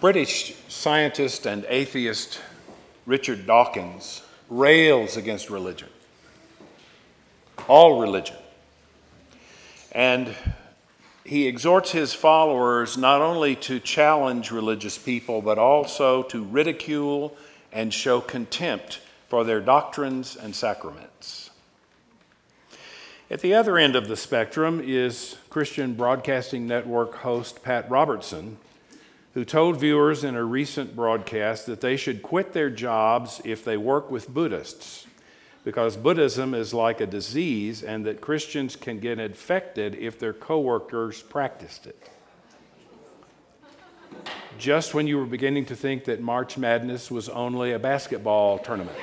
British scientist and atheist Richard Dawkins rails against religion, all religion. And he exhorts his followers not only to challenge religious people, but also to ridicule and show contempt for their doctrines and sacraments. At the other end of the spectrum is Christian Broadcasting Network host Pat Robertson, who told viewers in a recent broadcast that they should quit their jobs if they work with Buddhists because Buddhism is like a disease and that Christians can get infected if their coworkers practiced it. Just when you were beginning to think that March Madness was only a basketball tournament.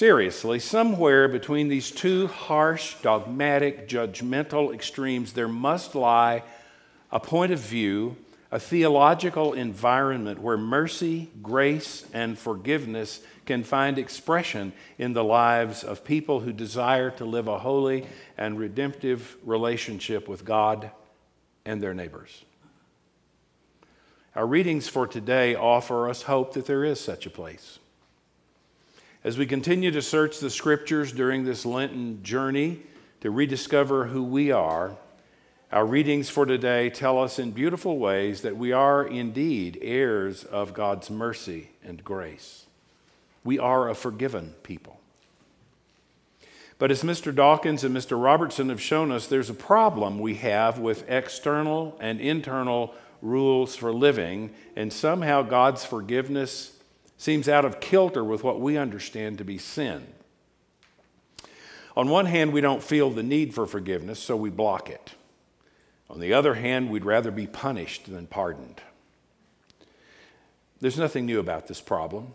Seriously, somewhere between these two harsh, dogmatic, judgmental extremes, there must lie a point of view a theological environment where mercy, grace, and forgiveness can find expression in the lives of people who desire to live a holy and redemptive relationship with God and their neighbors. Our readings for today offer us hope that there is such a place. As we continue to search the scriptures during this Lenten journey to rediscover who we are, our readings for today tell us in beautiful ways that we are indeed heirs of God's mercy and grace. We are a forgiven people. But as Mr. Dawkins and Mr. Robertson have shown us, there's a problem we have with external and internal rules for living, and somehow God's forgiveness seems out of kilter with what we understand to be sin. On one hand, we don't feel the need for forgiveness, so we block it. On the other hand, we'd rather be punished than pardoned. There's nothing new about this problem.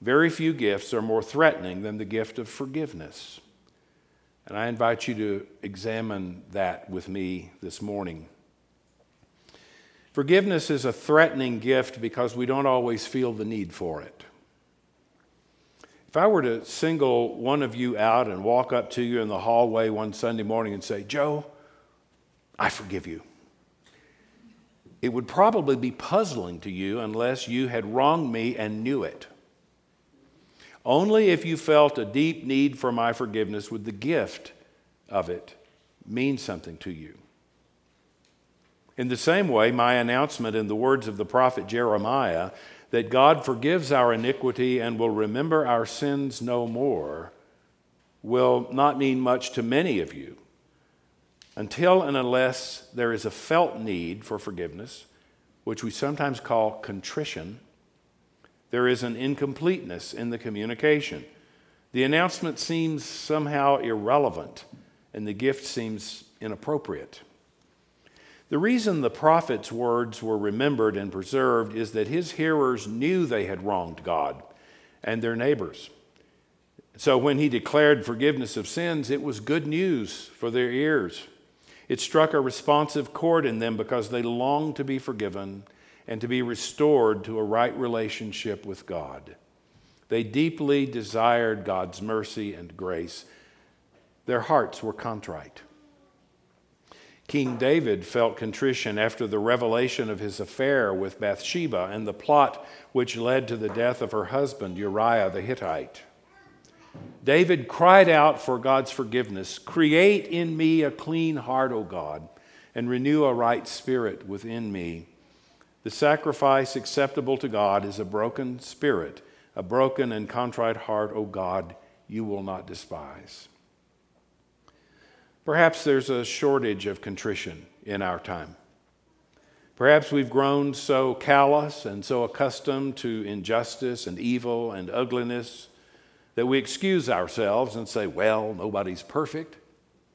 Very few gifts are more threatening than the gift of forgiveness. And I invite you to examine that with me this morning. Forgiveness is a threatening gift because we don't always feel the need for it. If I were to single one of you out and walk up to you in the hallway one Sunday morning and say, Joe, I forgive you. It would probably be puzzling to you unless you had wronged me and knew it. Only if you felt a deep need for my forgiveness would the gift of it mean something to you. In the same way, my announcement in the words of the prophet Jeremiah that God forgives our iniquity and will remember our sins no more will not mean much to many of you until and unless there is a felt need for forgiveness, which we sometimes call contrition, there is an incompleteness in the communication. The announcement seems somehow irrelevant, and the gift seems inappropriate. The reason the prophet's words were remembered and preserved is that his hearers knew they had wronged God and their neighbors. So when he declared forgiveness of sins, it was good news for their ears. It struck a responsive chord in them because they longed to be forgiven and to be restored to a right relationship with God. They deeply desired God's mercy and grace. Their hearts were contrite. King David felt contrition after the revelation of his affair with Bathsheba and the plot which led to the death of her husband, Uriah the Hittite. David cried out for God's forgiveness Create in me a clean heart, O God, and renew a right spirit within me. The sacrifice acceptable to God is a broken spirit, a broken and contrite heart, O God, you will not despise. Perhaps there's a shortage of contrition in our time. Perhaps we've grown so callous and so accustomed to injustice and evil and ugliness that we excuse ourselves and say, well, nobody's perfect,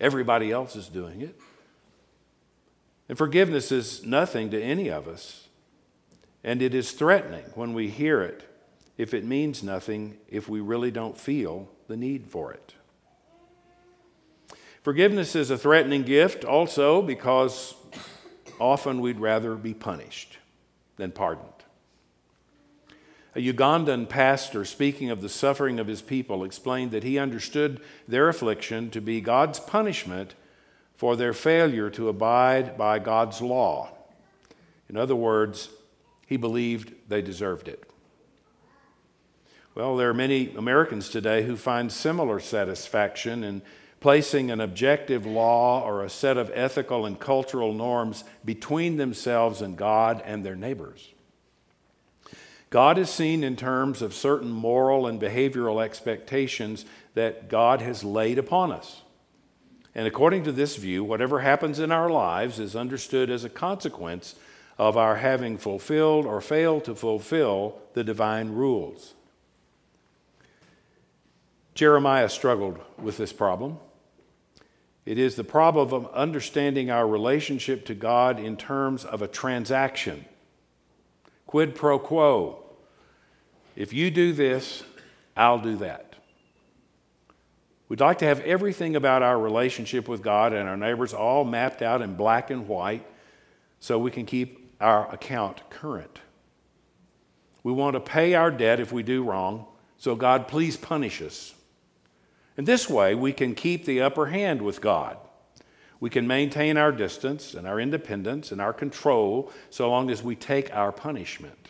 everybody else is doing it. And forgiveness is nothing to any of us. And it is threatening when we hear it if it means nothing, if we really don't feel the need for it. Forgiveness is a threatening gift also because often we'd rather be punished than pardoned. A Ugandan pastor, speaking of the suffering of his people, explained that he understood their affliction to be God's punishment for their failure to abide by God's law. In other words, he believed they deserved it. Well, there are many Americans today who find similar satisfaction in placing an objective law or a set of ethical and cultural norms between themselves and God and their neighbors. God is seen in terms of certain moral and behavioral expectations that God has laid upon us. And according to this view, whatever happens in our lives is understood as a consequence of our having fulfilled or failed to fulfill the divine rules. Jeremiah struggled with this problem. It is the problem of understanding our relationship to God in terms of a transaction. Quid pro quo. If you do this, I'll do that. We'd like to have everything about our relationship with God and our neighbors all mapped out in black and white so we can keep our account current. We want to pay our debt if we do wrong, so God, please punish us. And this way, we can keep the upper hand with God. We can maintain our distance and our independence and our control so long as we take our punishment.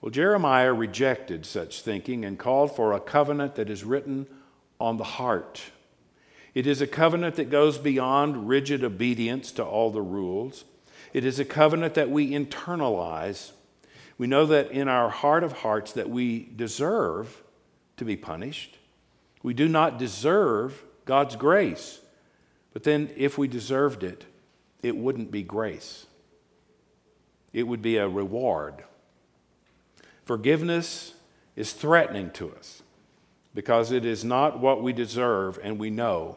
Well, Jeremiah rejected such thinking and called for a covenant that is written on the heart. It is a covenant that goes beyond rigid obedience to all the rules. It is a covenant that we internalize. We know that in our heart of hearts that we deserve to be punished. We do not deserve God's grace. But then if we deserved it, it wouldn't be grace. It would be a reward. Forgiveness is threatening to us because it is not what we deserve, and we know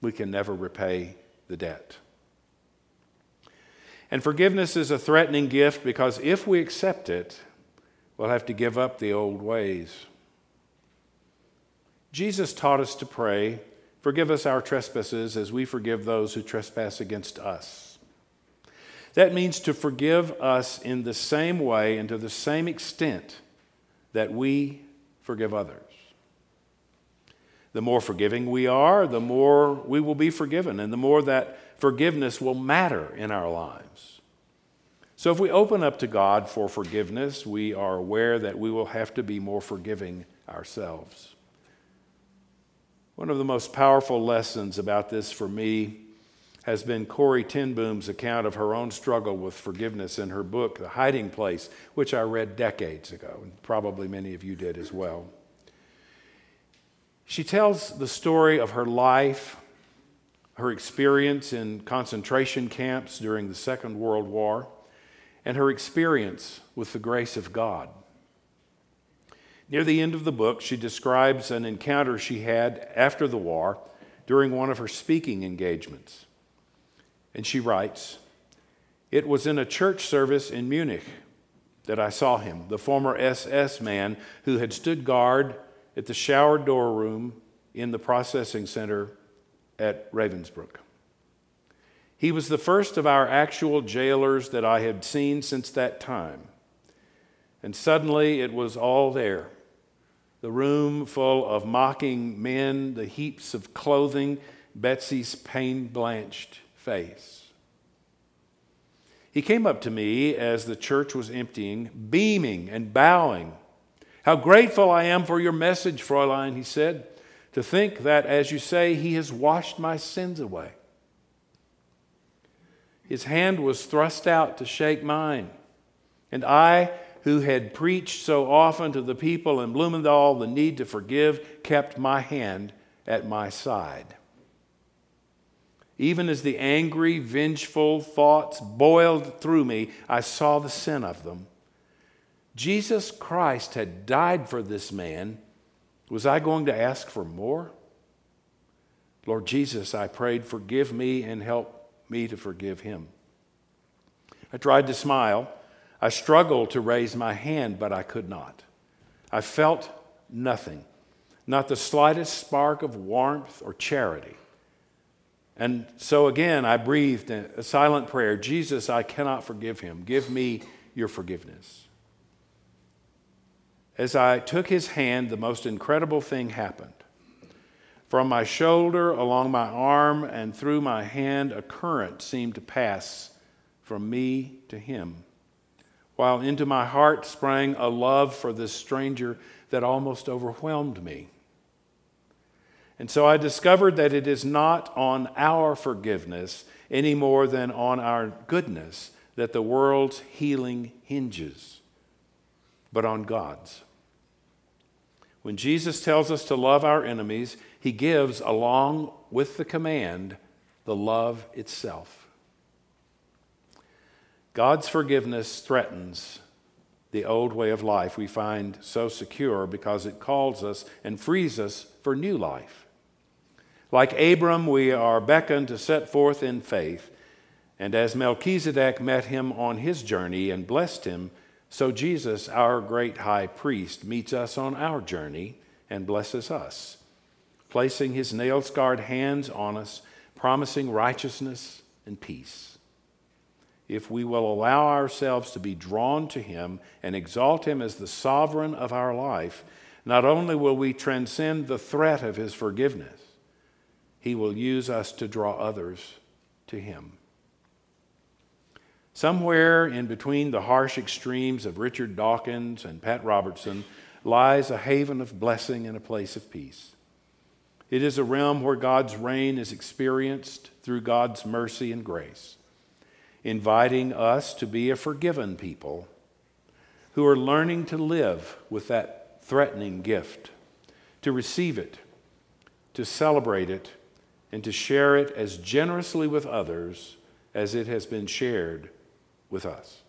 we can never repay the debt. And forgiveness is a threatening gift because if we accept it, we'll have to give up the old ways. Jesus taught us to pray, Forgive us our trespasses as we forgive those who trespass against us. That means to forgive us in the same way and to the same extent that we forgive others. The more forgiving we are, the more we will be forgiven, and the more that forgiveness will matter in our lives. So, if we open up to God for forgiveness, we are aware that we will have to be more forgiving ourselves. One of the most powerful lessons about this for me has been Corrie ten Boom's account of her own struggle with forgiveness in her book, The Hiding Place, which I read decades ago, and probably many of you did as well. She tells the story of her life, her experience in concentration camps during the Second World War, and her experience with the grace of God. Near the end of the book, she describes an encounter she had after the war during one of her speaking engagements. And she writes, It was in a church service in Munich that I saw him, the former SS man who had stood guard at the shower door room in the processing center at Ravensbrück. He was the first of our actual jailers that I had seen since that time. And suddenly it was all there the room full of mocking men, the heaps of clothing, Betsie's pain blanched face. He came up to me as the church was emptying, beaming and bowing how grateful I am for your message, Fräulein, he said, to think that, as you say, he has washed my sins away. His hand was thrust out to shake mine, and I, who had preached so often to the people in Bloemendaal the need to forgive, kept my hand at my side. Even as the angry, vengeful thoughts boiled through me, I saw the sin of them Jesus Christ had died for this man. Was I going to ask for more? Lord Jesus, I prayed, forgive me and help me to forgive him. I tried to smile. I struggled to raise my hand, but I could not. I felt nothing, not the slightest spark of warmth or charity. And so again, I breathed a silent prayer Jesus, I cannot forgive him. Give me your forgiveness. As I took his hand, the most incredible thing happened. From my shoulder, along my arm, and through my hand, a current seemed to pass from me to him, while into my heart sprang a love for this stranger that almost overwhelmed me. And so I discovered that it is not on our forgiveness any more than on our goodness that the world's healing hinges, but on God's. When Jesus tells us to love our enemies, he gives, along with the command, the love itself. God's forgiveness threatens the old way of life we find so secure because it calls us and frees us for new life. Like Abram, we are beckoned to set forth in faith, and as Melchizedek met him on his journey and blessed him, so Jesus, our great high priest, meets us on our journey and blesses us, placing his nail scarred hands on us, promising righteousness and peace. If we will allow ourselves to be drawn to him and exalt him as the sovereign of our life, not only will we transcend the threat of his forgiveness, he will use us to draw others to him. Somewhere in between the harsh extremes of Richard Dawkins and Pat Robertson lies a haven of blessing and a place of peace. It is a realm where God's reign is experienced through God's mercy and grace, inviting us to be a forgiven people who are learning to live with that threatening gift, to receive it, to celebrate it, and to share it as generously with others as it has been shared with us.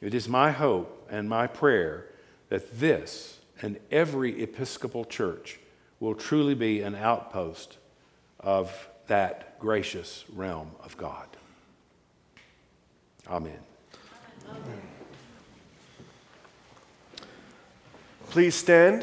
It is my hope and my prayer that this and every Episcopal church will truly be an outpost of that gracious realm of God. Amen. Please stand.